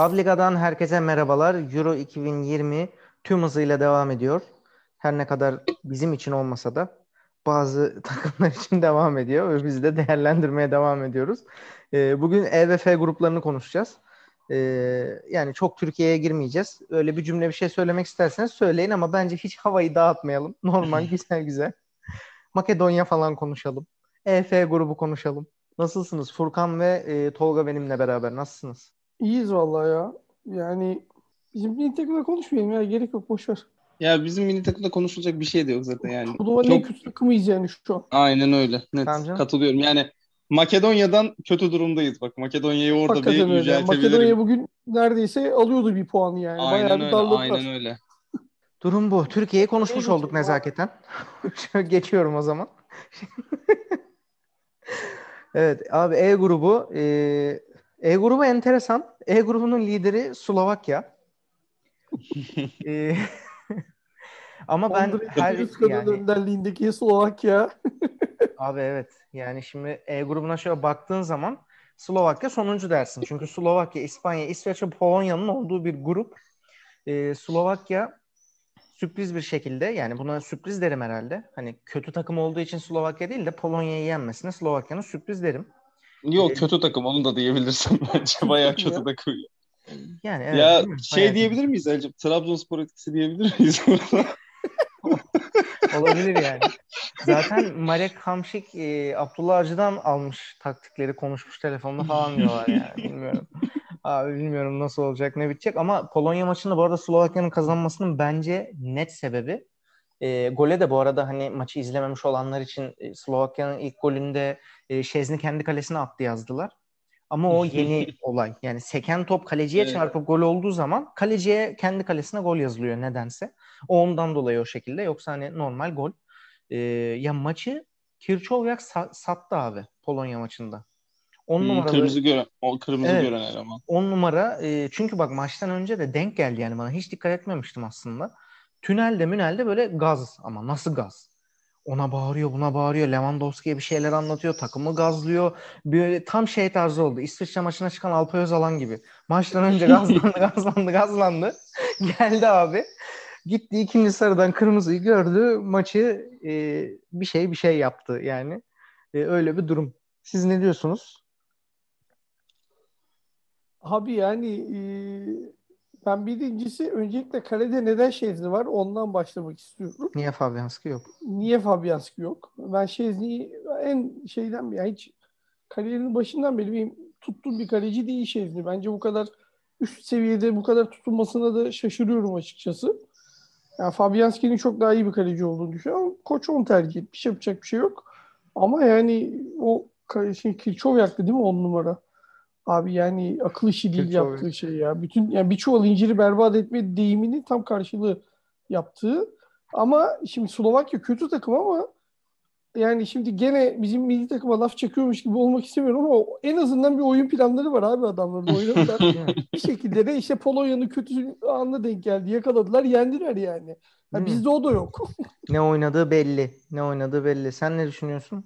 Publica'dan herkese merhabalar. Euro 2020 tüm hızıyla devam ediyor. Her ne kadar bizim için olmasa da bazı takımlar için devam ediyor ve biz de değerlendirmeye devam ediyoruz. Ee, bugün E ve F gruplarını konuşacağız. Ee, yani çok Türkiye'ye girmeyeceğiz. Öyle bir cümle bir şey söylemek isterseniz söyleyin ama bence hiç havayı dağıtmayalım. Normal güzel güzel. Makedonya falan konuşalım. EF grubu konuşalım. Nasılsınız? Furkan ve e, Tolga benimle beraber. Nasılsınız? İyiyiz vallahi ya. Yani bizim milli takımda konuşmayalım ya. Gerek yok boş ver. Ya bizim milli takımda konuşulacak bir şey de yok zaten yani. Turnuvanın en Çok kötü takımıyız yani şu an. aynen öyle. Net katılıyorum. Yani Makedonya'dan kötü durumdayız bak. Makedonya'yı orada Hakikaten bir yüceltebilirim. Makedonya bugün neredeyse alıyordu bir puanı yani. Bayağı Aynen bir öyle. darladılar. Aynen öyle. Durum bu. Türkiye'yi konuşmuş Neyi olduk nezaketen. Şöyle Geçiyorum o zaman. Evet abi E grubu e, E grubu enteresan. E grubunun lideri Slovakya. E, ama ben her yani önderliğindeki Slovakya. abi evet yani şimdi E grubuna şöyle baktığın zaman Slovakya sonuncu dersin. Çünkü Slovakya, İspanya, İsveç ve Polonya'nın olduğu bir grup. E, Slovakya sürpriz bir şekilde yani buna sürpriz derim herhalde. Hani kötü takım olduğu için Slovakya değil de Polonya'yı yenmesine Slovakya'nın sürpriz derim. Yok Ee, kötü takım onu da diyebilirsin bence. Bayağı kötü ya. takım. Yani evet, ya şey Bayağı diyebilir miyiz Elcim? Trabzonspor etkisi diyebilir miyiz? olabilir yani. Zaten Marek Hamšík e, Abdullah Avcı'dan almış taktikleri konuşmuş telefonda falan diyorlar yani. Bilmiyorum. Abi bilmiyorum nasıl olacak ne bitecek ama Polonya maçında bu arada Slovakya'nın kazanmasının bence net sebebi e, gole de bu arada hani maçı izlememiş olanlar için e, Slovakya'nın ilk golünde e, Şezni kendi kalesine attı yazdılar. Ama o yeni olay. Yani seken top kaleciye Evet. çarpıp gol olduğu zaman kaleciye kendi kalesine gol yazılıyor nedense. O ondan dolayı o şekilde. Yoksa hani normal gol. E, ya maçı Kirçovyak sa- sattı abi Polonya maçında. 10 Hmm, numaralı kırmızı gören, o kırmızı Evet. gören eleman. 10 numara e, çünkü bak maçtan önce de denk geldi yani bana hiç dikkat etmemiştim aslında. Tünelde münelde böyle gaz ama nasıl gaz? Ona bağırıyor buna bağırıyor Lewandowski'ye bir şeyler anlatıyor takımı gazlıyor. Böyle tam şey tarzı oldu. İsviçre maçına çıkan Alpay Özalan gibi. Maçtan önce gazlandı gazlandı gazlandı. Geldi abi. Gitti ikinci sarıdan kırmızıyı gördü. Maçı e, bir şey bir şey yaptı yani. E, öyle bir durum. Siz ne diyorsunuz? Abi yani e, ben birincisi öncelikle kalede neden Şezni var ondan başlamak istiyorum. Niye Fabianski yok? Niye Fabianski yok? Ben Şezni'yi en şeyden ya hiç kariyerinin başından beri benim tuttuğum bir kaleci değil Şezni. Bence bu kadar üst seviyede bu kadar tutulmasına da şaşırıyorum açıkçası. Yani Fabianski'nin çok daha iyi bir kaleci olduğunu düşünüyorum. Koç onu tercih etmiş. Yapacak bir şey yok. Ama yani o şey Kirçov yaktı değil mi on numara? Abi yani akıl işi değil Kirçov yaptığı şey ya. Bütün yani bir çuval inciri berbat etme deyiminin tam karşılığı yaptığı. Ama şimdi Slovakya kötü takım ama yani şimdi gene bizim milli takıma laf çekiyormuş gibi olmak istemiyorum ama en azından bir oyun planları var abi adamların oynadılar. bir şekilde de işte Polonya'nın kötü anına denk geldi. Yakaladılar, yendiler yani. Değil Ya mi? bizde o da yok. Ne oynadığı belli. Ne oynadığı belli. Sen ne düşünüyorsun?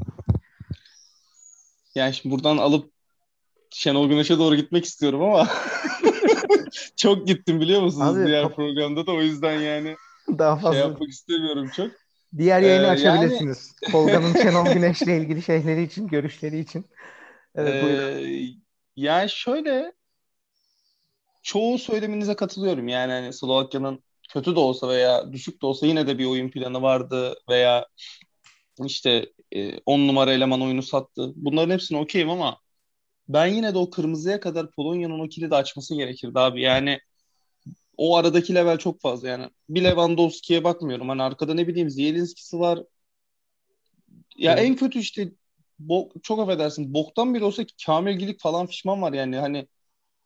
Yani şimdi buradan alıp Şenol Güneş'e doğru gitmek istiyorum ama çok gittim biliyor musunuz Abi, diğer programda da o yüzden yani Daha şey fazla. yapmak istemiyorum çok. Diğer yayını Ee, açabilirsiniz. Tolga'nın Şenol Güneş'le ilgili şeyleri için, görüşleri için. Evet, buyurun. Ee, yani şöyle çoğu söyleminize katılıyorum. Yani hani Slovakya'nın kötü de olsa veya düşük de olsa yine de bir oyun planı vardı veya işte 10 numara eleman oyunu sattı. Bunların hepsine okeyim ama ben yine de o kırmızıya kadar Polonya'nın o kilidi açması gerekirdi abi. Yani o aradaki level çok fazla yani. Bir Lewandowski'ye bakmıyorum. Hani arkada ne bileyim Zielinski'si var. Ya Evet. en kötü işte bo çok affedersin boktan bile olsa Kamil Gilik falan fişman var yani. Hani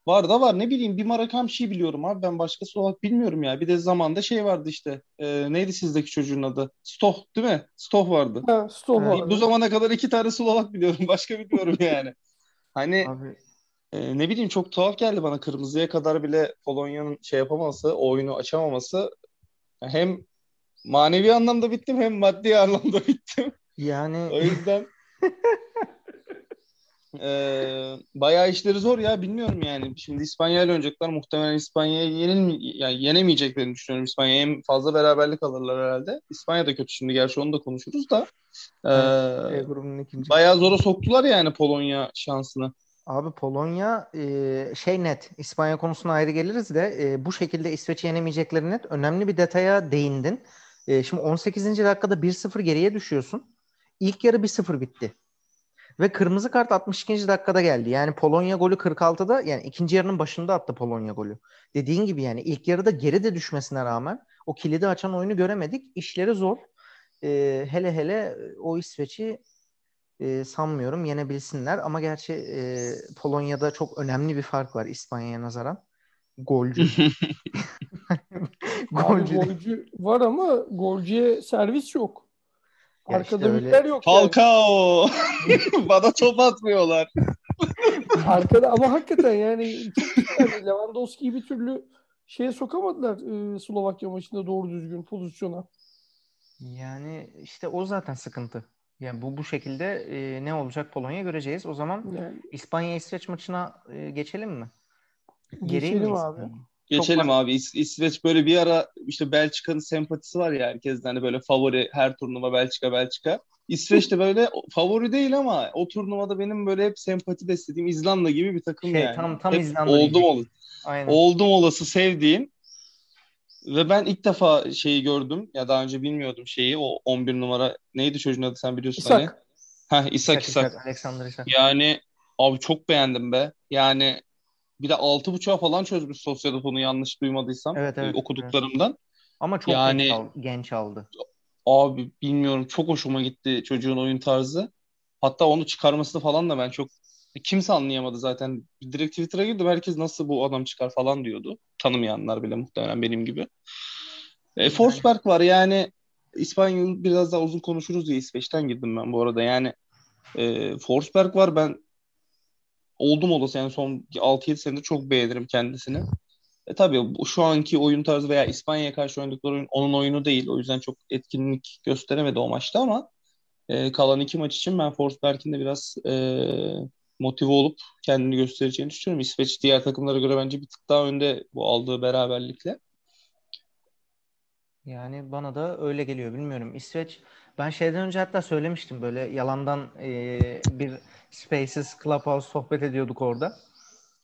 var da var ne bileyim bir Marakam şey biliyorum abi ben başkası olarak bilmiyorum ya. Bir de zamanda şey vardı işte. Ee, neydi sizdeki çocuğun adı? Stoh değil mi? Stoh vardı. Ha, Stoh vardı. Bu zamana kadar iki tane Slovak biliyorum. Başka bilmiyorum yani. Hani Abi, e, ne bileyim çok tuhaf geldi bana kırmızıya kadar bile Polonya'nın şey yapamaması, o oyunu açamaması hem manevi anlamda bittim hem maddi anlamda bittim. O yani yüzden Ee, bayağı işleri zor ya bilmiyorum yani. Şimdi İspanya ile oynayacaklar. Muhtemelen İspanya'ya yenilmi yani yenemeyeceklerini düşünüyorum. İspanya'ya en fazla beraberlik alırlar herhalde. İspanya da kötü şimdi gerçi onu da konuşuruz da. Ee, E grubunun ikinci. bayağı zora soktular yani Polonya şansını. Abi Polonya e, şey net İspanya konusuna ayrı geliriz de e, bu şekilde İsveç'i yenemeyecekleri net. Önemli bir detaya değindin. E, şimdi 18. dakikada 1-0 geriye düşüyorsun. İlk yarı 1-0 bitti. Ve kırmızı kart 62. dakikada geldi. Yani Polonya golü 46'da yani ikinci yarının başında attı Polonya golü. Dediğin gibi yani ilk yarıda geri de düşmesine rağmen o kilidi açan oyunu göremedik. İşleri zor. E, hele hele o İsveç'i e, sanmıyorum yenebilsinler. Ama gerçi e, Polonya'da çok önemli bir fark var İspanya'ya nazaran. Golcü. Golcü. golcü var ama golcüye servis yok. Ya Arkada işte öyle- yok yani. Falcao. Bana top atmıyorlar. Arkada ama hakikaten yani yani Lewandowski'yi bir türlü şeye sokamadılar e, Slovakya maçında doğru düzgün pozisyona. Yani işte o zaten sıkıntı. Yani bu bu şekilde e, ne olacak Polonya göreceğiz. O zaman Yani İspanya İsveç maçına e, geçelim mi? Geri geçelim miyiz? abi. Geçelim abi. İs- İsveç böyle bir ara işte Belçika'nın sempatisi var ya herkesten hani böyle favori her turnuva Belçika Belçika. İsveç de böyle favori değil ama o turnuvada benim böyle hep sempati beslediğim İzlanda gibi bir takım Şey, yani. tam- tam Hep İzlanda oldum olası, Aynen. oldum olası sevdiğim ve ben ilk defa şeyi gördüm ya daha önce bilmiyordum şeyi o 11 numara neydi çocuğun adı sen biliyorsun hani. İshak. Heh, İshak İshak, İshak. İshak. Yani abi çok beğendim be. Yani bir de 6.5'a falan çözmüş Sosyedat'ı yanlış duymadıysam Evet, evet, okuduklarımdan. Ama çok Yani- genç, aldı, genç aldı. Abi bilmiyorum çok hoşuma gitti çocuğun oyun tarzı. Hatta onu çıkarmasını falan da ben çok kimse anlayamadı zaten. Direkt Twitter'a girdim herkes nasıl bu adam çıkar falan diyordu. Tanımayanlar bile muhtemelen benim gibi. E, Forsberg var yani İspanyol biraz daha uzun konuşuruz diye İsveç'ten girdim ben bu arada. Yani e, Forsberg var ben oldum olası yani son 6-7 senedir çok beğenirim kendisini. E tabii şu anki oyun tarzı veya İspanya'ya karşı oynadıkları oyun onun oyunu değil. O yüzden çok etkinlik gösteremedi o maçta ama e, kalan iki maç için ben Forsberg'in de biraz e, motive olup kendini göstereceğini düşünüyorum. İsveç diğer takımlara göre bence bir tık daha önde bu aldığı beraberlikle. Yani bana da öyle geliyor bilmiyorum. İsveç ben şeyden önce hatta söylemiştim böyle yalandan e, bir Spaces Clubhouse sohbet ediyorduk orada.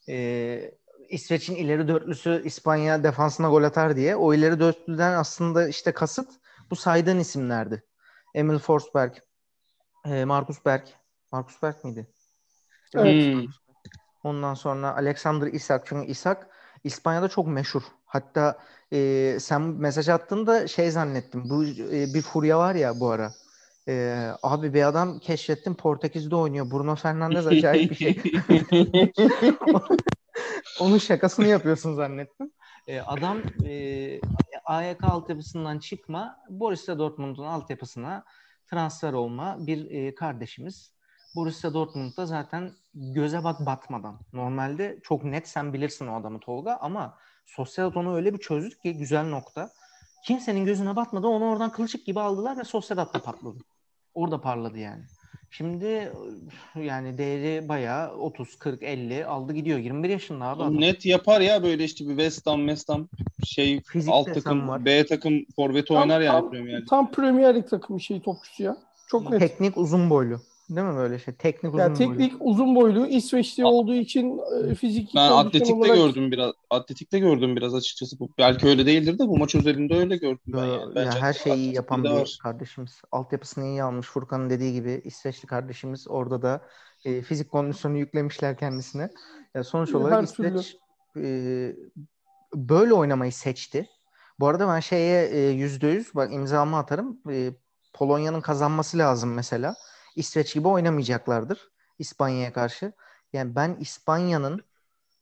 E, İsveç'in ileri dörtlüsü İspanya defansına gol atar diye. O ileri dörtlüden aslında işte kasıt bu saydığın isimlerdi. Emil Forsberg, e, Markus Berg. Markus Berg miydi? Evet. Hmm. Ondan sonra Alexander Isak. Çünkü Isak İspanya'da çok meşhur. Hatta e, sen mesaj attığında şey zannettim. Bu e, bir furya var ya bu ara. E, abi bir adam keşfettim Portekiz'de oynuyor. Bruno Fernandes acayip bir şey. Onun şakasını yapıyorsun zannettim. E, adam e, AYK altyapısından çıkma Borussia Dortmund'un altyapısına transfer olma bir e, kardeşimiz. Borussia Dortmund'da zaten göze bat batmadan. Normalde çok net sen bilirsin o adamı Tolga ama Sociedad onu öyle bir çözdü ki güzel nokta. Kimsenin gözüne batmadan onu oradan kılçık gibi aldılar ve Sociedad'da patladı. Orada parladı yani. Şimdi yani değeri bayağı 30, 40, 50 aldı gidiyor. 21 yaşında abi adam. Net yapar ya böyle işte bir West Ham, West Ham şey Fizik alt takım, var. B takım forveti Tam- oynar yani tam- Premier Lig. Tam Premier Lig takımı şey topçusu ya. Çok net. Teknik uzun boylu. Değil mi böyle şey? Teknik uzun Ya boylu. teknik uzun boylu İsveçli A- olduğu için e, fiziki Ben atletikte olarak gördüm biraz. Atletikte gördüm biraz açıkçası. Bu belki öyle değildir de bu maç özelinde öyle gördüm ben yani. Bence her şeyi iyi yapan bir var. kardeşimiz. Altyapısını iyi almış. Furkan'ın dediği gibi İsveçli kardeşimiz orada da e, fizik kondisyonu yüklemişler kendisine. Ya sonuç Her olarak türlü. İsveç e, böyle oynamayı seçti. Bu arada ben şeye e, yüzde yüz bak imzamı atarım. E, Polonya'nın kazanması lazım mesela. İsveç gibi oynamayacaklardır İspanya'ya karşı. Yani ben İspanya'nın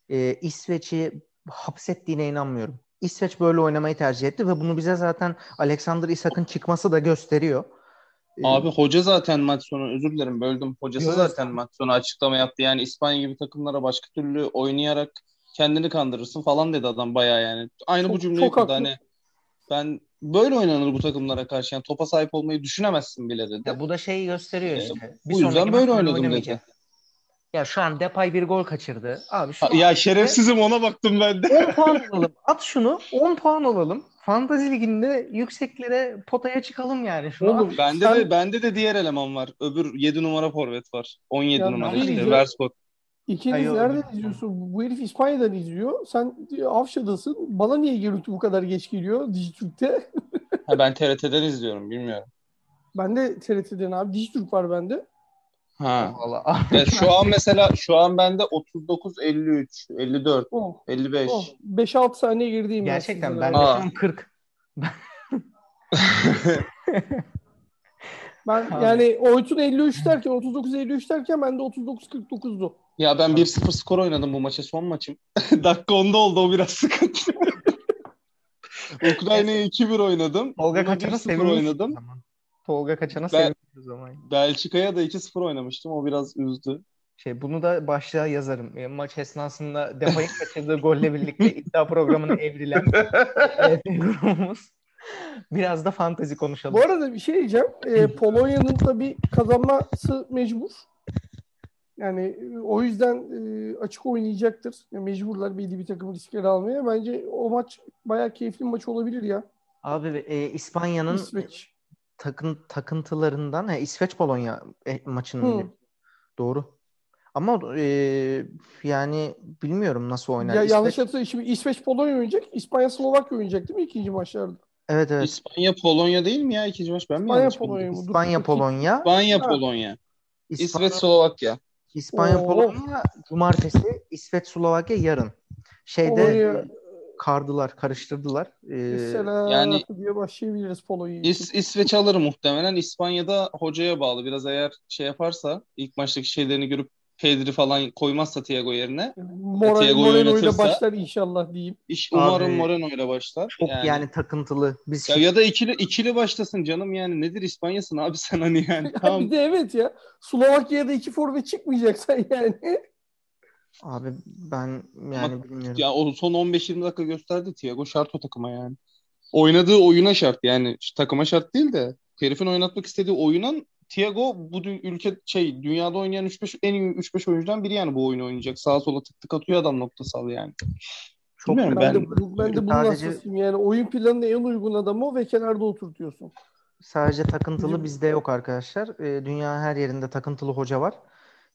e, İsveç'i hapsettiğine inanmıyorum. İsveç böyle oynamayı tercih etti ve bunu bize zaten Alexander Isak'ın çıkması da gösteriyor. E, Abi hoca zaten maç sonu özür dilerim böldüm. Hocası Yok, zaten maç sonu açıklama yaptı. Yani İspanya gibi takımlara başka türlü oynayarak kendini kandırırsın falan dedi adam bayağı yani. Aynı bu Çok- cümleyi çok kurdu. Hani ben böyle oynanır bu takımlara karşı. Yani topa sahip olmayı düşünemezsin bile dedi. ya bu da şeyi gösteriyor E, işte. bu yüzden böyle oynadım dedi. Ya şu an Depay bir gol kaçırdı. Abi şu Ha, Ya şerefsizim ona baktım ben de. 10 puan alalım. At şunu 10 puan alalım. Fantazi liginde yükseklere potaya çıkalım yani. Şunu Oğlum, at. Bende Sen- de bende de diğer eleman var. Öbür 7 numara forvet var. 17 Ya numara işte. izliyorum. İkiniz Hayır, nereden öyle. izliyorsun? Bu herif İspanya'dan izliyor. Sen Avşa'dasın. Bana niye görüntü bu kadar geç geliyor Dijitürk'te? Ha, ben TRT'den izliyorum bilmiyorum. Ben de TRT'den abi. Dijitürk var bende. Ha. Valla. Ya şu an mesela şu an bende 39 53 54 Oh, 55. oh. 5-6 saniye gerideyim ben Gerçekten ben de şu an 40. Ben yani Oytun 53 derken 39-53 derken ben de 39-49'du. Ya ben 1-0 skor oynadım bu maça son maçım. Dakika 10'da oldu o biraz sıkıntı. Ukrayna'ya 2-1 oynadım. Tolga Kaçan'a 1-0 sevinmiş oynadım. zaman. Tolga Kaçan'a Ben- sevinmiş o zaman. Belçika'ya da 2-0 oynamıştım. O biraz üzdü. Şey, bunu da başlığa yazarım. E, maç esnasında Depay'ın kaçırdığı golle birlikte iddia programına evrilen EF grubumuz. Biraz da fantazi konuşalım. Bu arada bir şey diyeceğim. Ee, Polonya'nın tabii kazanması mecbur. Yani e, o yüzden e, açık oynayacaktır. Ya mecburlar belli bir takım riskleri almaya. Bence o maç bayağı keyifli bir maç olabilir ya. Abi e, İspanya'nın İsveç. takın takıntılarından he, İsveç Polonya e, maçının Hı. doğru. Ama e, yani bilmiyorum nasıl oynar. Ya, İsveç- yanlış hatırlıyorum. Şimdi İsveç Polonya oynayacak. İspanya Slovakya oynayacak değil mi ikinci maçlarda? Evet evet. İspanya Polonya değil mi ya ikinci maç? Ben mi İspanya yanlış Polonya İspanya. Polonya. İspanya. Polonya. İspanya, İsveç Slovakya. İspanya Oo. Polonya cumartesi, İsveç Slovakya yarın. Şeyde Polonya e, kardılar, karıştırdılar. Ee, yani- diye başlayabiliriz Polonya'yı. İs İsveç alır muhtemelen. İspanya'da hocaya bağlı. Biraz eğer şey yaparsa ilk maçtaki şeylerini görüp Pedri falan koymazsa Thiago yerine Moral, Thiago'yu Moreno ile başlar inşallah diyeyim. iş umarım Abi, Moreno ile başlar. çok yani, takıntılı. Biz ya, ya da ikili ikili başlasın canım yani nedir İspanya'sın abi sen hani yani Ya tamam Bir de evet ya. Slovakya'da iki forvet çıkmayacaksan yani. abi ben yani bilmiyorum. ya o son 15-20 dakika gösterdi Thiago şart o takıma yani. Oynadığı oyuna şart yani takıma şart değil de herifin oynatmak istediği oyunun Thiago bu dü- ülke şey dünyada oynayan 3-5 en iyi 3-5 oyuncudan biri yani bu oyunu oynayacak. Sağa sola tık tık atıyor adam noktasal yani. Çok Bilmiyorum, Ben, ben- de, bu, ben de bunun Sadece- hastasıyım yani. Oyun planına en uygun adamı o ve kenarda oturtuyorsun. Sadece takıntılı bizde yok arkadaşlar. Ee, dünya her yerinde takıntılı hoca var.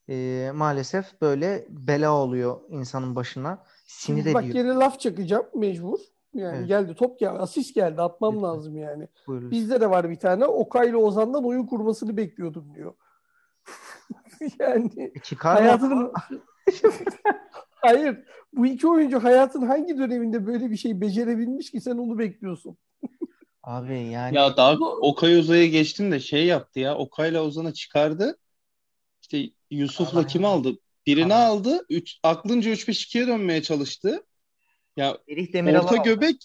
Ee, maalesef böyle bela oluyor insanın başına. Sinir Şimdi bak ediyor. yine laf çakacağım mecbur. Yani Evet. geldi top geldi. Asist geldi. Atmam Lütfen. lazım yani. Buyurun. Bizde de var bir tane. Okay ile Ozan'dan oyun kurmasını bekliyordum diyor. yani E, hayatının Hayır. Bu iki oyuncu hayatın hangi döneminde böyle bir şey becerebilmiş ki sen onu bekliyorsun? Abi yani Ya daha Okay Ozan'a geçtim de şey yaptı ya. Okay'la Ozan'ı çıkardı. İşte Yusuf'la kim aldı? Birini Aman. aldı. Üç, aklınca 3-5-2'ye dönmeye çalıştı. Ya Melih Demiral'ı orta aldı. göbek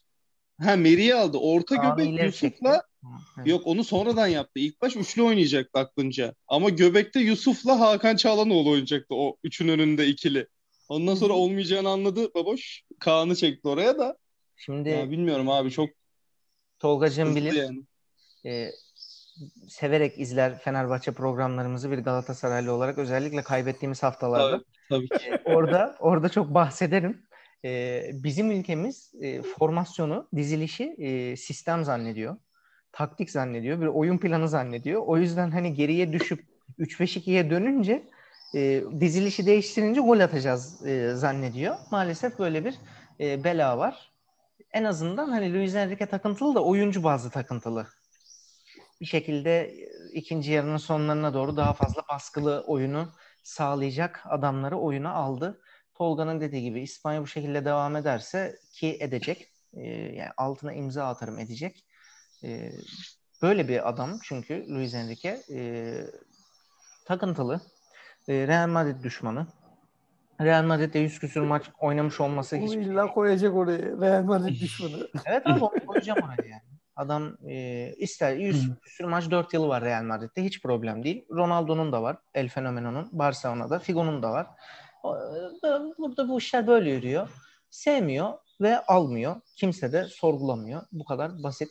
ha Meri'yi aldı. Orta Kaan'ı göbek. Yusuf'la yok onu sonradan yaptı. İlk baş üçlü oynayacaktı aklınca. Ama göbekte Yusuf'la Hakan Çağlanoğlu oynayacaktı o üçün önünde ikili. Ondan sonra olmayacağını anladı baboş. Kaan'ı çekti oraya da. Şimdi Ya bilmiyorum abi çok Tolgacığım bilir. yani. e, severek izler Fenerbahçe programlarımızı bir Galatasaraylı olarak özellikle kaybettiğimiz haftalarda. Tabii, tabii ki. E, orada orada çok bahsederim. E, bizim ülkemiz e, formasyonu, dizilişi e, sistem zannediyor. Taktik zannediyor. Bir oyun planı zannediyor. O yüzden hani geriye düşüp 3-5-2'ye dönünce e, dizilişi değiştirince gol atacağız e, zannediyor. Maalesef böyle bir e, bela var. En azından hani Luis Enrique takıntılı da oyuncu bazlı takıntılı. Bir şekilde ikinci yarının sonlarına doğru daha fazla baskılı oyunu sağlayacak adamları oyuna aldı. Tolga'nın dediği gibi İspanya bu şekilde devam ederse ki edecek. e, yani altına imza atarım edecek. E, böyle bir adam çünkü Luis Enrique e, takıntılı. E, Real Madrid düşmanı. Real Madrid'de 100 küsür maç oynamış olması hiçbir illa koyacak oraya. Real Madrid düşmanı. Evet abi onu koyacağım oraya yani. Adam e, ister 100 küsür maç 4 yılı var Real Madrid'de hiç problem değil. Ronaldo'nun da var. El Fenomeno'nun. Barcelona'da. Figo'nun da var. E, Burada bu işler böyle yürüyor. Sevmiyor ve almıyor. Kimse de sorgulamıyor. Bu kadar basit.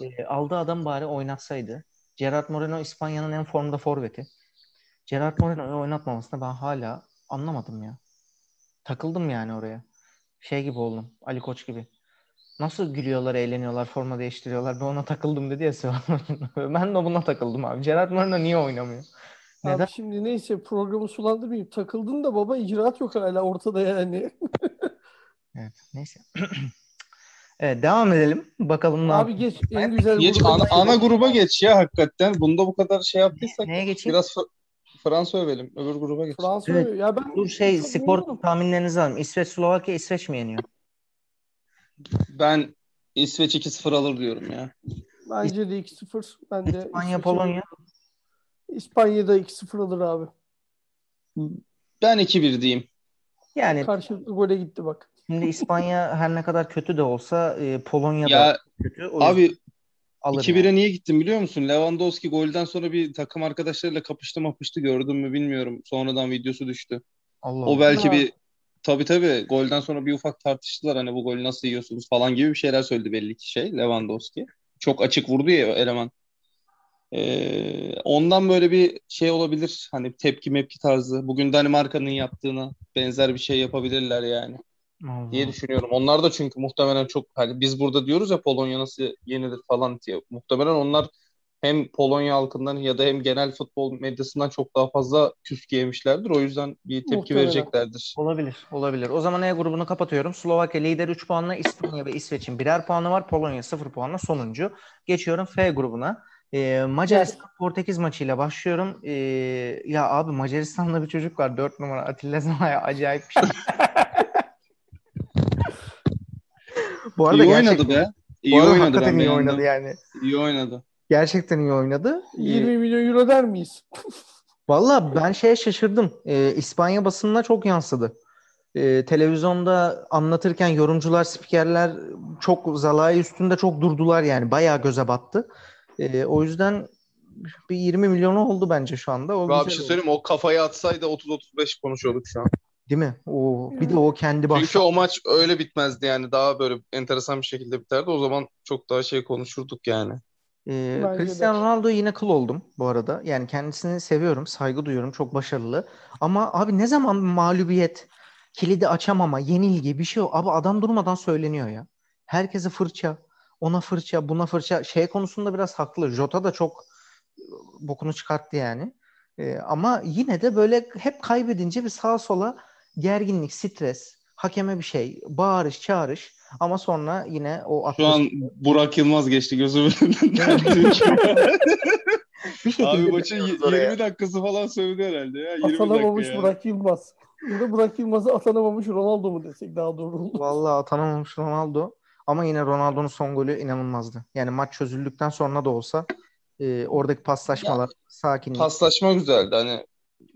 E, aldığı adam bari oynatsaydı. Gerard Moreno İspanya'nın en formda forveti. Gerard Moreno'yu oynatmamasına ben hala anlamadım ya. Takıldım yani oraya. Şey gibi oldum. Ali Koç gibi. Nasıl gülüyorlar, eğleniyorlar, forma değiştiriyorlar. Ben ona takıldım dedi ya Ben de buna takıldım abi. Gerard Moreno niye oynamıyor? Neden? Abi şimdi neyse programı sulandırmayayım. Takıldın da baba icraat yok hala ortada yani. Evet, neyse. evet, devam edelim. Bakalım ne Abi geç en güzel Geç ana, ana gruba geç ya hakikaten. Bunda bu kadar şey yaptıysak Neye geçeyim? biraz Fr- Fransa övelim. Öbür gruba geç. Fransa Evet. ya ben Dur şey skor memnunum. tahminlerinizi alalım. İsveç, Slovakya, İsveç mi yeniyor? Ben İsveç 2-0 alır diyorum ya. Bence de 2-0. Ben de İspanya, İsveç'e- Polonya. İspanya'da 2-0 alır abi. Ben 2-1 diyeyim. Yani Karşılıklı gole gitti bak. şimdi İspanya her ne kadar kötü de olsa e, Polonya da kötü. O abi alır 2-1'e yani. niye gittim biliyor musun? Lewandowski golden sonra bir takım arkadaşlarıyla kapıştı mapıştı gördün mü bilmiyorum. Sonradan videosu düştü. Allah O Allah. belki Ha. bir tabii tabii golden sonra bir ufak tartıştılar hani bu golü nasıl yiyorsunuz falan gibi bir şeyler söyledi belli ki şey Lewandowski. Çok açık vurdu ya eleman. Ee, ondan böyle bir şey olabilir. Hani tepki mepki tarzı. Bugün Danimarka'nın yaptığına benzer bir şey yapabilirler yani Allah diye düşünüyorum. Onlar da çünkü muhtemelen çok hani biz burada diyoruz ya Polonya nasıl yenilir falan diye. Muhtemelen onlar hem Polonya halkından ya da hem genel futbol medyasından çok daha fazla küfke yemişlerdir. O yüzden bir tepki Muhtemelen. vereceklerdir. Olabilir, olabilir. O zaman E grubunu kapatıyorum. Slovakya lider 3 puanla, İspanya ve İsveç'in birer puanı var. Polonya 0 puanla sonuncu. Geçiyorum F grubuna. Ee, Macaristan Portekiz maçıyla başlıyorum. Ee, ya abi Macaristan'da bir çocuk var 4 numara Atilla Zamaya acayip bir şey. Bu arada İyi oynadı be. İyi bu arada oynadı hakikaten ben iyi beğendim. oynadı yani. İyi oynadı. Gerçekten iyi oynadı. Ee, 20 milyon euro der miyiz? Valla ben şeye şaşırdım. Ee, İspanya basınına çok yansıdı. Ee, televizyonda anlatırken yorumcular, spikerler çok Zalai üstünde çok durdular yani. Bayağı göze battı. Ee, o yüzden bir 20 milyonu oldu bence şu anda. O Abi bir güzel şey söyleyeyim? O kafayı atsaydı 30-35 konuşuyorduk şu an. Değil mi? O, bir de o kendi Çünkü başına. o maç öyle bitmezdi yani. Daha böyle enteresan bir şekilde biterdi. O zaman çok daha şey konuşurduk yani. Ee, Bence. Cristiano Ronaldo yine kıl oldum bu arada. Yani kendisini seviyorum, saygı duyuyorum. Çok başarılı. Ama abi ne zaman mağlubiyet, kilidi açamama, yenilgi bir şey o. Abi adam durmadan söyleniyor ya. Herkese fırça, ona fırça, buna fırça. Şey konusunda biraz haklı. Jota da çok bokunu çıkarttı yani. Ee, ama yine de böyle hep kaybedince bir sağa sola gerginlik, stres, hakeme bir şey, bağırış, çağırış. Ama sonra yine o Şu an Burak Yılmaz geçti gözümün önünden. bir şekilde Abi maçın dönüyoruz y- oraya. 20 dakikası falan sövdü herhalde ya. 20 Atanamamış dakika ya. Burak Yılmaz. Burada Burak Yılmaz'ı atanamamış Ronaldo mu desek daha doğru olur. Vallahi atanamamış Ronaldo. Ama yine Ronaldo'nun son golü inanılmazdı. Yani maç çözüldükten sonra da olsa e, oradaki paslaşmalar, sakinlik. Paslaşma güzeldi. Hani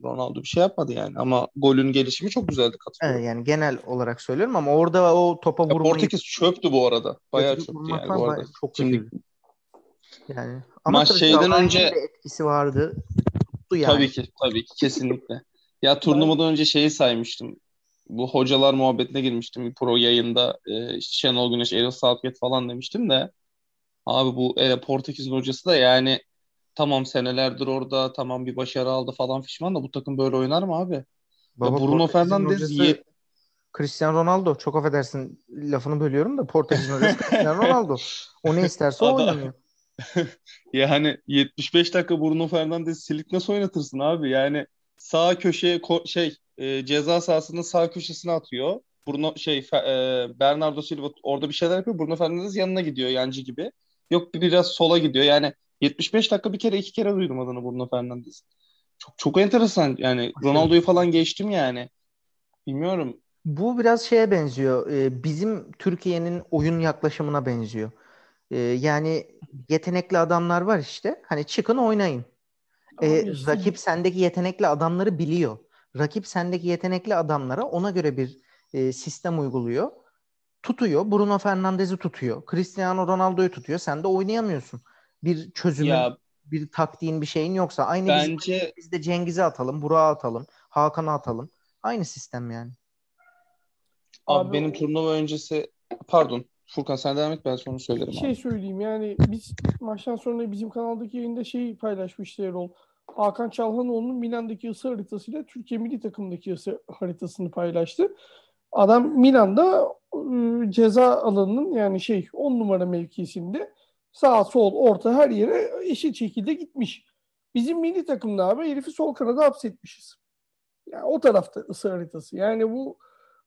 Ronaldo bir şey yapmadı yani. Ama golün gelişimi çok güzeldi Evet, katılıyorum. yani genel olarak söylüyorum ama orada o topa Ya vurmayı Portekiz çöptü bu arada. Bayağı çöptü yani bu arada. çok Şimdi. Yani ama Maç şeyden önce- etkisi vardı. Tuttu yani. tabii ki tabii ki kesinlikle. Ya turnuvadan önce şeyi saymıştım. Bu hocalar muhabbetine girmiştim bir pro yayında. İşte Şenol Güneş, Erol Southgate falan demiştim de. Abi bu e, Portekiz'in hocası da yani tamam senelerdir orada tamam bir başarı aldı falan fişman da bu takım böyle oynar mı abi? Baba, Bruno Portekiz'in Fernandes hocası ye- Cristiano Ronaldo. Çok affedersin lafını bölüyorum da Portekiz'in hocası Cristiano Ronaldo. O ne isterse o oynanıyor. Yani 75 dakika Bruno Fernandes silik nasıl oynatırsın abi? Yani sağ köşeye ko- şey e, ceza sahasının sağ köşesine atıyor. Bruno şey e, Bernardo Silva orada bir şeyler yapıyor. Bruno Fernandes yanına gidiyor yancı gibi. Yok bir biraz sola gidiyor. Yani 75 dakika bir kere iki kere duydum adını Bruno Fernandes. Çok çok enteresan. Yani Ronaldo'yu falan geçtim yani. Bilmiyorum. Bu biraz şeye benziyor. Ee, bizim Türkiye'nin oyun yaklaşımına benziyor. Ee, yani yetenekli adamlar var işte. Hani çıkın oynayın. İşte- rakip sendeki yetenekli adamları biliyor. Rakip sendeki yetenekli adamlara ona göre bir e, sistem uyguluyor. Tutuyor. Bruno Fernandes'i tutuyor. Cristiano Ronaldo'yu tutuyor. Sen de oynayamıyorsun. Bir çözümün, Ya bir taktiğin, bir şeyin yoksa. Aynı bizim bence biz de Cengiz'i atalım, Burak'ı atalım, Hakan'ı atalım. Aynı sistem yani. abi Abi benim turnuva öncesi pardon Furkan sen devam et ben sonra söylerim Bir şey abi. söyleyeyim yani biz maçtan sonra bizim kanaldaki yayında şey paylaşmıştı Erol. Hakan Çalhanoğlu'nun Milan'daki ısı haritasıyla Türkiye milli takımındaki ısı haritasını paylaştı. Adam Milan'da ıı, ceza alanının yani şey 10 numara mevkisinde sağ sol orta her yere eşit şekilde gitmiş. Bizim milli takımda abi herifi sol kanada hapsetmişiz. Yani o tarafta ısı haritası. Yani bu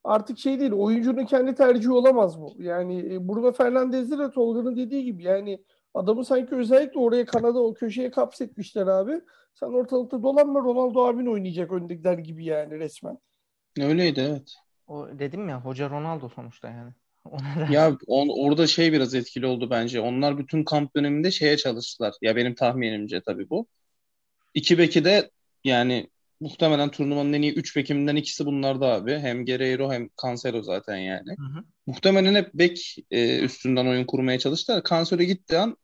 artık şey değil. Oyuncunun kendi tercihi olamaz bu. Yani e, Bruno Fernandes'de de Tolga'nın dediği gibi yani adamı sanki özellikle oraya Kanada o köşeye kapsetmişler abi. Sen ortalıkta dolanma Ronaldo abin oynayacak öndekiler gibi yani resmen. Öyleydi evet. O dedim ya hoca Ronaldo sonuçta yani. Ya on, orada şey biraz etkili oldu bence. Onlar bütün kamp döneminde şeye çalıştılar. Ya benim tahminimce tabii bu. İki beki de yani muhtemelen turnuvanın en iyi 3 bekiminden ikisi bunlardı abi. Hem Guerreiro hem Cancelo zaten yani. Hı hı. Muhtemelen hep bek e, üstünden oyun kurmaya çalıştılar. Cancelo gittiği an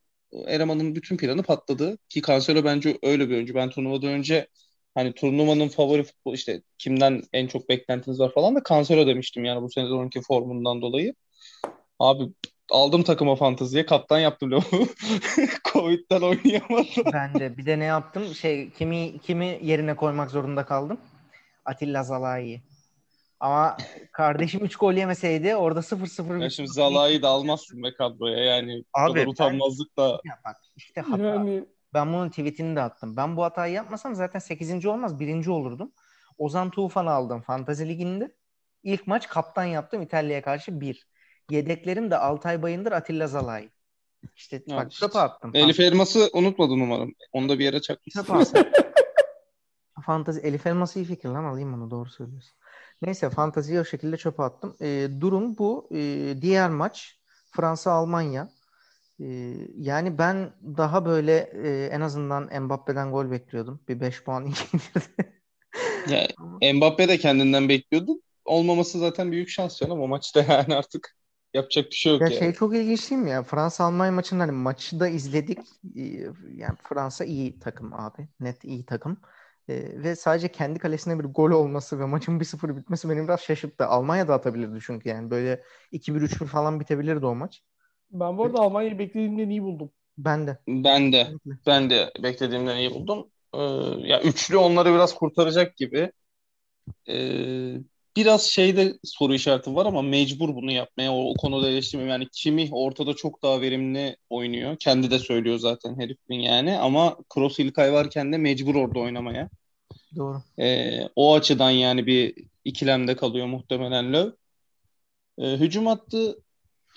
Eraman'ın bütün planı patladı. Ki Cancelo bence öyle bir oyuncu. Ben turnuvadan önce hani turnuvanın favori futbol işte kimden en çok beklentiniz var falan da Cancelo demiştim yani bu sezonki formundan dolayı. Abi aldım takıma fanteziye kaptan yaptım lavuğu. Covid'den oynayamadım. Ben de bir de ne yaptım? Şey kimi kimi yerine koymak zorunda kaldım. Atilla Zalai. Ama kardeşim 3 gol yemeseydi orada 0-0 Ya şimdi Zalai'yi de almazsın be kadroya yani. Abi, kadar utanmazlık da. Ya bak işte hata. Yani... Ben bunun tweetini de attım. Ben bu hatayı yapmasam zaten 8. olmaz 1. olurdum. Ozan Tufan'ı aldım Fantazi Ligi'nde. İlk maç kaptan yaptım İtalya'ya karşı 1. Yedeklerim de Altay Bayındır, Atilla Zalay. İşte ya bak işte. çöpe attım. Elif Elmas'ı unutmadın umarım. Onu da bir yere çakmışsın. Çöpe attım. Fantazi Elif Elmas'ı iyi fikir lan alayım onu doğru söylüyorsun. Neyse fantaziyi o şekilde çöpe attım. E, durum bu. E, diğer maç Fransa-Almanya. E, yani ben daha böyle e, en azından Mbappe'den gol bekliyordum. Bir 5 puan indirdi. ya, Mbappe de kendinden bekliyordu. Olmaması zaten büyük şans canım o maçta yani artık. Yapacak bir şey yok ya yani. Şey çok ilginç değil mi ya? Fransa Almanya maçında hani maçı da izledik. Yani Fransa iyi takım abi. Net iyi takım. Ee, ve sadece kendi kalesine bir gol olması ve maçın 1-0 bitmesi beni biraz şaşırttı. Almanya da atabilirdi çünkü yani böyle 2-1-3-1 falan bitebilirdi o maç. Ben bu arada evet. Almanya'yı beklediğimden iyi buldum. Ben de. Ben de. Ben de beklediğimden iyi buldum. Ee, ya üçlü onları biraz kurtaracak gibi. Ee, biraz şeyde soru işareti var ama mecbur bunu yapmaya. O, o konuda eleştirmiyorum. Yani kimi ortada çok daha verimli oynuyor. Kendi de söylüyor zaten herifin yani. Ama Kroos İlkay varken de mecbur orada oynamaya. Doğru. Ee, o açıdan yani bir ikilemde kalıyor muhtemelen Löw. Ee, hücum attı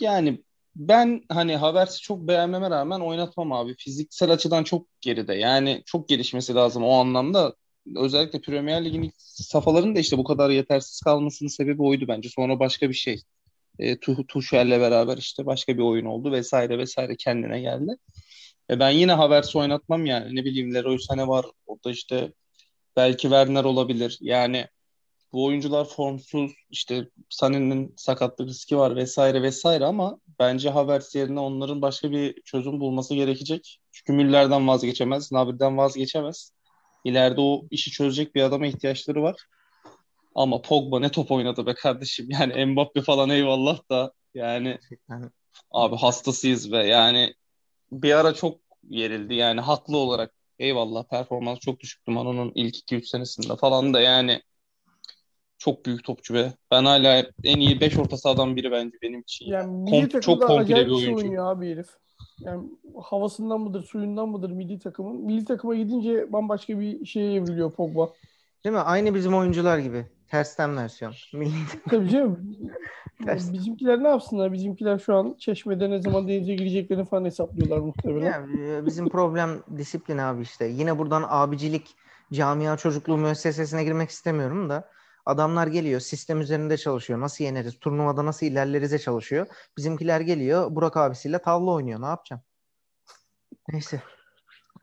yani ben hani Havertz'i çok beğenmeme rağmen oynatmam abi. Fiziksel açıdan çok geride. Yani çok gelişmesi lazım o anlamda özellikle Premier Lig'in ilk safhalarında işte bu kadar yetersiz kalmasının sebebi oydu bence. Sonra başka bir şey. E, Tuchel'le beraber işte başka bir oyun oldu vesaire vesaire kendine geldi. E, ben yine Havertz oynatmam yani. Ne bileyim Leroy Sané var. Orada işte belki Werner olabilir. Yani bu oyuncular formsuz. işte Sané'nin sakatlık riski var vesaire vesaire ama bence Havertz yerine onların başka bir çözüm bulması gerekecek. Çünkü Müller'den vazgeçemez. Nabil'den vazgeçemez. İleride o işi çözecek bir adama ihtiyaçları var. Ama Pogba ne top oynadı be kardeşim. Yani Mbappe falan eyvallah da yani abi hastasıyız ve yani bir ara çok yerildi yani haklı olarak eyvallah performans çok düşüktü Mano'nun ilk 2-3 senesinde falan da yani çok büyük topçu ve ben hala en iyi 5 orta sahadan biri bence benim için. Yani Kom- çok komple bir oyuncu. oynuyor abi herif. Yani havasından mıdır, suyundan mıdır milli takımın? Milli takıma gidince bambaşka bir şeye evriliyor Pogba. Değil mi? Aynı bizim oyuncular gibi. Tersten versiyon. Milli Tabii canım. Bizimkiler ne yapsınlar? Bizimkiler şu an Çeşme'de ne zaman denize gireceklerini falan hesaplıyorlar muhtemelen. Yani e, bizim problem disiplin abi işte. Yine buradan abicilik camia çocukluğu müessesesine girmek istemiyorum da Adamlar geliyor sistem üzerinde çalışıyor. Nasıl yeneriz? Turnuvada nasıl ilerlerize çalışıyor. Bizimkiler geliyor Burak abisiyle tavla oynuyor. Ne yapacağım? Neyse.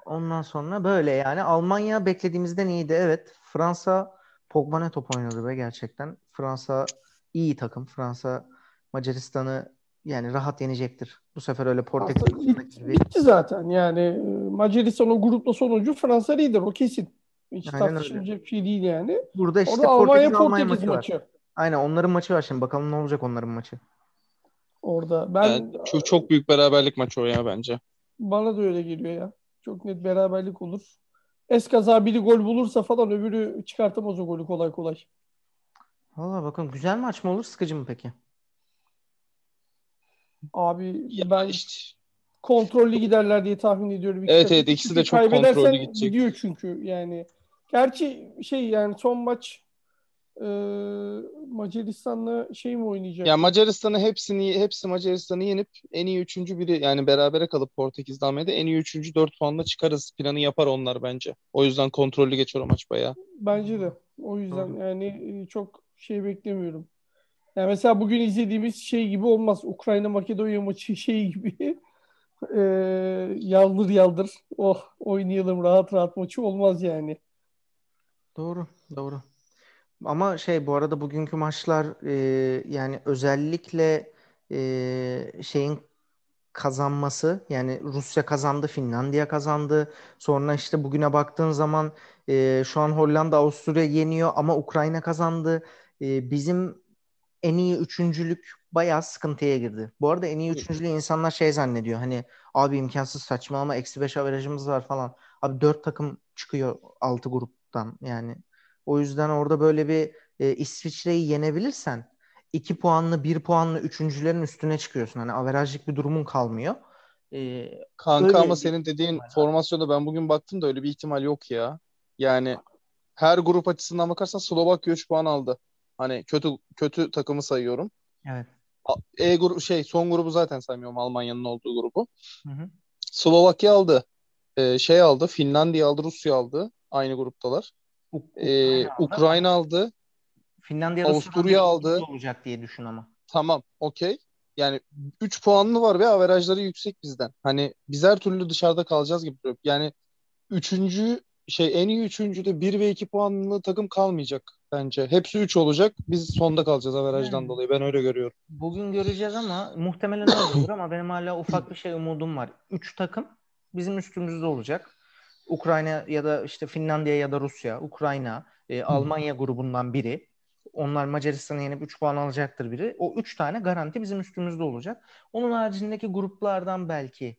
Ondan sonra böyle yani Almanya beklediğimizden iyiydi. Evet. Fransa Pogba ne top oynadı be gerçekten. Fransa iyi takım. Fransa Macaristan'ı yani rahat yenecektir. Bu sefer öyle Portekiz bitti, bitti zaten. Yani e, Macaristan o grupta sonuncu Fransa lider o kesin. Hiç Aynen tartışılacak öyle. bir şey değil yani. Burada işte Orada Portekiz Almanya maçı, maçı var. Aynen onların maçı var şimdi. Bakalım ne olacak onların maçı. Orada ben yani çok, çok büyük beraberlik maçı o ya bence. Bana da öyle geliyor ya. Çok net beraberlik olur. eskaza biri gol bulursa falan öbürü çıkartamaz o golü kolay kolay. Valla bakın güzel maç mı olur sıkıcı mı peki? Abi Ya ben işte kontrollü giderler diye tahmin ediyorum. İki Evet, evet, ikisi de çok kontrollü gidecek. Gidiyor çünkü yani. Gerçi şey yani son maç e, Macaristan'la şey mi oynayacak? ya Macaristan'ı hepsini hepsi Macaristan'ı yenip en iyi üçüncü biri yani berabere kalıp Portekiz'de Almanya'da en iyi üçüncü dört puanla çıkarız planı yapar onlar bence. O yüzden kontrollü geçer o maç bayağı. Bence de. O yüzden Doğru. yani e, çok şey beklemiyorum. Yani mesela bugün izlediğimiz şey gibi olmaz. Ukrayna Makedonya maçı şey gibi e, yaldır yaldır oh oynayalım rahat rahat maçı olmaz yani. Doğru, doğru. Ama şey bu arada bugünkü maçlar e, yani özellikle e, şeyin kazanması yani Rusya kazandı, Finlandiya kazandı. Sonra işte bugüne baktığın zaman e, şu an Hollanda Avusturya yeniyor ama Ukrayna kazandı. E, bizim en iyi üçüncülük bayağı sıkıntıya girdi. Bu arada en iyi üçüncülüğü insanlar şey zannediyor. Hani abi imkansız saçma ama eksi 5 averajımız var falan. Abi dört takım çıkıyor altı gruptan yani. O yüzden orada böyle bir e, İsviçre'yi yenebilirsen iki puanlı bir puanlı üçüncülerin üstüne çıkıyorsun. Hani averajlık bir durumun kalmıyor. E, Kanka Öyle ama senin dediğin ihtimal formasyonda ben bugün baktım da öyle bir ihtimal yok ya. Yani her grup açısından bakarsan Slovakya 3 puan aldı. Hani kötü kötü takımı sayıyorum. evet. E grubu şey son grubu zaten saymıyorum Almanya'nın olduğu grubu. Hı hı. Slovakya aldı. Ee, şey aldı. Finlandiya aldı. Rusya aldı. Aynı gruptalar. Ee, Ukrayna aldı. Ukrayna aldı. Finlandiya Avusturya aldı. olacak diye düşün ama. Tamam. Okey. Yani 3 puanlı var ve averajları yüksek bizden. Hani biz her türlü dışarıda kalacağız gibi duruyor. Yani üçüncü şey en iyi üçüncüde 1 ve 2 puanlı takım kalmayacak bence. Hepsi 3 olacak. Biz sonda kalacağız averajdan Yani. dolayı. Ben öyle görüyorum. Bugün göreceğiz ama muhtemelen olur ama benim hala ufak bir şey umudum var. Üç takım bizim üstümüzde olacak. Ukrayna ya da işte Finlandiya ya da Rusya, Ukrayna, e, Almanya grubundan biri. Onlar Macaristan'ı yenip 3 puan alacaktır biri. O 3 tane garanti bizim üstümüzde olacak. Onun haricindeki gruplardan belki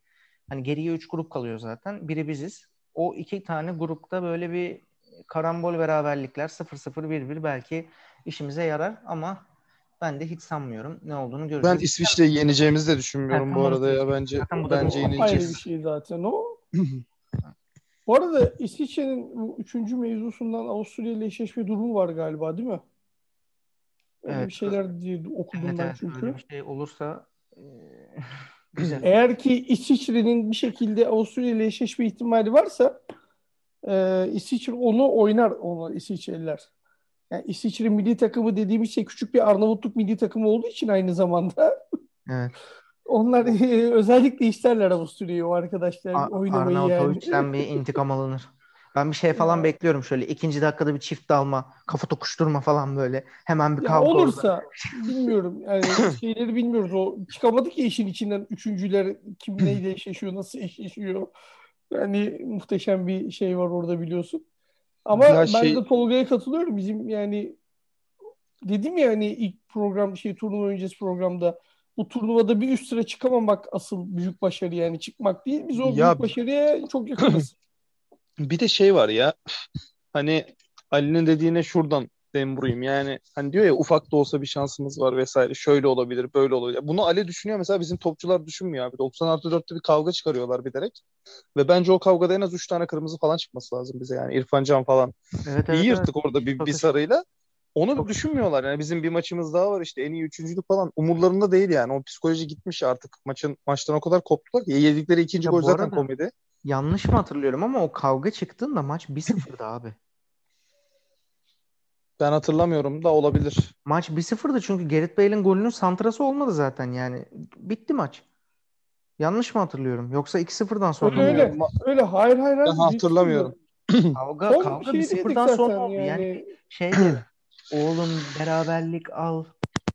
hani geriye 3 grup kalıyor zaten. Biri biziz. O iki tane grupta böyle bir karambol beraberlikler 0-0 1-1 belki işimize yarar ama ben de hiç sanmıyorum ne olduğunu Ben göreceğiz. İsviçre'yi yeneceğimizi de düşünmüyorum Ha, bu arada ya. Bence bence doğru. Ayrı bir yenileceğiz. şey zaten o. Bu arada İsviçre'nin bu üçüncü mevzusundan Avusturya ile eşleşme durumu var galiba değil mi? Öyle Evet. bir şeyler diye okudum Evet, ben evet, çünkü. öyle bir şey olursa e, güzel. Eğer ki İsviçre'nin bir şekilde Avusturya ile eşleşme ihtimali varsa e, İsviçre onu oynar onu İsviçreliler. Yani İsviçre milli takımı dediğimiz şey küçük bir Arnavutluk milli takımı olduğu için aynı zamanda Evet. onlar özellikle isterler Avusturya'yı o arkadaşlar A- oynamayı yani. Arnavutovic'den bir intikam alınır. Ben bir şey falan Ya. bekliyorum şöyle. ikinci dakikada bir çift dalma, kafa tokuşturma falan böyle. Hemen bir Ya kavga orada. olursa bilmiyorum yani şeyleri bilmiyoruz o çıkamadı ki işin içinden üçüncüler kim neyle eşleşiyor nasıl eşleşiyor yani muhteşem bir şey var orada biliyorsun ama Ya ben şey- de Tolga'ya katılıyorum bizim yani dedim ya hani ilk program şey turnuva öncesi programda bu turnuvada bir üst sıra çıkamamak asıl büyük başarı yani çıkmak değil biz o Ya- büyük başarıya çok yakınız. Bir de şey var ya. Hani Ali'nin dediğine şuradan dem vurayım. Yani hani diyor ya ufak da olsa bir şansımız var vesaire. Şöyle olabilir, böyle olabilir. Bunu Ali düşünüyor mesela bizim topçular düşünmüyor abi. 90 artı 4'te bir kavga çıkarıyorlar bilerek. Ve bence o kavgada en az 3 tane kırmızı falan çıkması lazım bize yani. İrfan Can falan. Evet, İyi evet, yırttık orada bir, bir iyi. sarıyla. Onu Çok- düşünmüyorlar. Yani bizim bir maçımız daha var işte en iyi üçüncülük falan. Umurlarında değil yani. O psikoloji gitmiş artık. Maçın maçtan o kadar koptular ki. Yedikleri ikinci Ya gol zaten arada- komedi. Yanlış mı hatırlıyorum ama o kavga çıktığında maç 1-0'dı abi. Ben hatırlamıyorum da olabilir. Maç 1-0'dı çünkü Gareth Bale'in golünün santrası olmadı zaten yani. Bitti maç. Yanlış mı hatırlıyorum? Yoksa 2-0'dan sonra mı? Öyle, öyle. Öyle hayır hayır hayır. Ben hatırlamıyorum. Kavga, Son kavga şeydeydik 1-0'dan zaten sonra oldu. Yani yani. şey. Oğlum beraberlik al.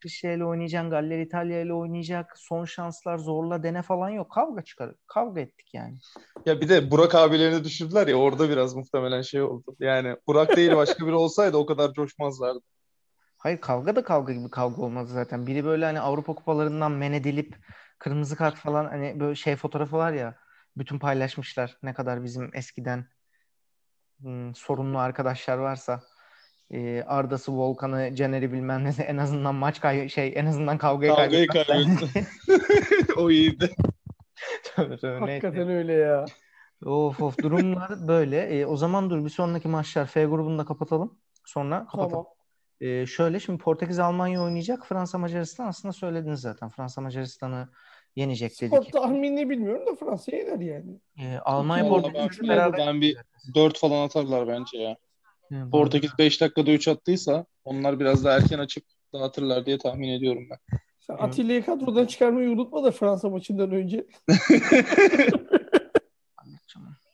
Bir şeyle oynayacaksın. Galler İtalya ile oynayacak. Son şanslar zorla dene falan yok. Kavga çıkar. Kavga ettik yani. Ya bir de Burak abilerini düşürdüler ya orada biraz muhtemelen şey oldu. Yani Burak değil başka biri olsaydı o kadar coşmazlardı. Hayır kavga da kavga gibi kavga olmadı zaten. Biri böyle hani Avrupa kupalarından men edilip kırmızı kart falan hani böyle şey fotoğrafı var ya bütün paylaşmışlar ne kadar bizim eskiden hmm, sorunlu arkadaşlar varsa e, Arda'sı, Volkan'ı, Caner'i bilmem ne en azından maç kay şey en azından kavgayı, Kavgayı kaybetti. o iyiydi. Tövbe, neyse. Hakikaten öyle ya. Of of durumlar böyle. E, o zaman dur bir sonraki maçlar F grubunu da kapatalım. Sonra kapatalım. Tamam. E, şöyle şimdi Portekiz Almanya oynayacak. Fransa Macaristan aslında söylediniz zaten. Fransa Macaristan'ı yenecek Skor dedik. tahminini bilmiyorum da Fransa yener yani. E, Almanya Vallahi Portekiz ben- üçü beraber. Ben bir 4 falan atarlar bence ya. Hı, Portekiz 5 dakikada 3 attıysa onlar biraz daha erken açıp dağıtırlar diye tahmin ediyorum ben. Sen. Atilla'yı kadrodan çıkarmayı unutma da Fransa maçından önce.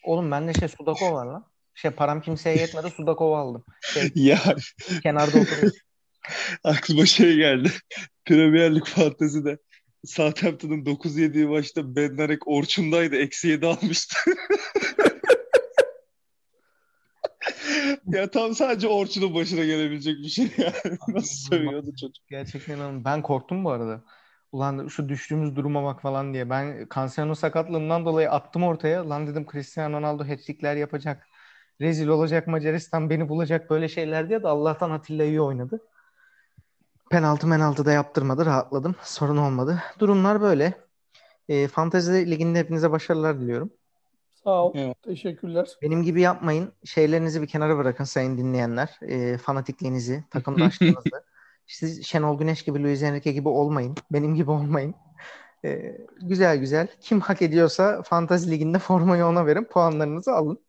Oğlum bende şey Sudakov var lan. Şey param kimseye yetmedi Sudakov aldım. Şey, ya kenarda oturuyor. aklıma şey geldi. Premier Lig fantezi de Southampton'ın 9 yediği maçta Bednarek Orçun'daydı. Eksi 7 almıştı. ya tam sadece Orçun'un başına gelebilecek bir şey yani. Nasıl sövüyordu çocuk. Gerçekten inanın. Ben korktum bu arada. Ulan şu düştüğümüz duruma bak falan diye. Ben Cancelo sakatlığından dolayı attım ortaya. Lan dedim Cristiano Ronaldo hat-trickler yapacak. Rezil olacak Macaristan beni bulacak böyle şeyler diye de Allah'tan Atilla iyi oynadı. Penaltı menaltı da yaptırmadı. Rahatladım. Sorun olmadı. Durumlar böyle. E, Fantezi Ligi'nde hepinize başarılar diliyorum. Sağ ol. Evet. Teşekkürler. Benim gibi yapmayın. Şeylerinizi bir kenara bırakın sayın dinleyenler. E, fanatikliğinizi, takımdaşlığınızı. Siz Şenol Güneş gibi, Luis Enrique gibi olmayın. Benim gibi olmayın. E, güzel güzel. Kim hak ediyorsa Fantazi Ligi'nde formayı ona verin. Puanlarınızı alın.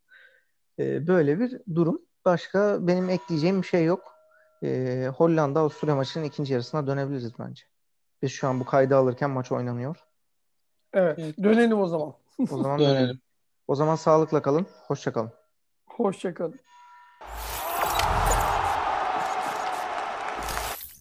E, böyle bir durum. Başka benim ekleyeceğim bir şey yok. E, Hollanda Avusturya maçının ikinci yarısına dönebiliriz bence. Biz şu an bu kaydı alırken maç oynanıyor. Evet. Evet. Dönelim o zaman. O zaman dönelim. Dönelim. O zaman sağlıkla kalın. Hoşça kalın. Hoşça kalın.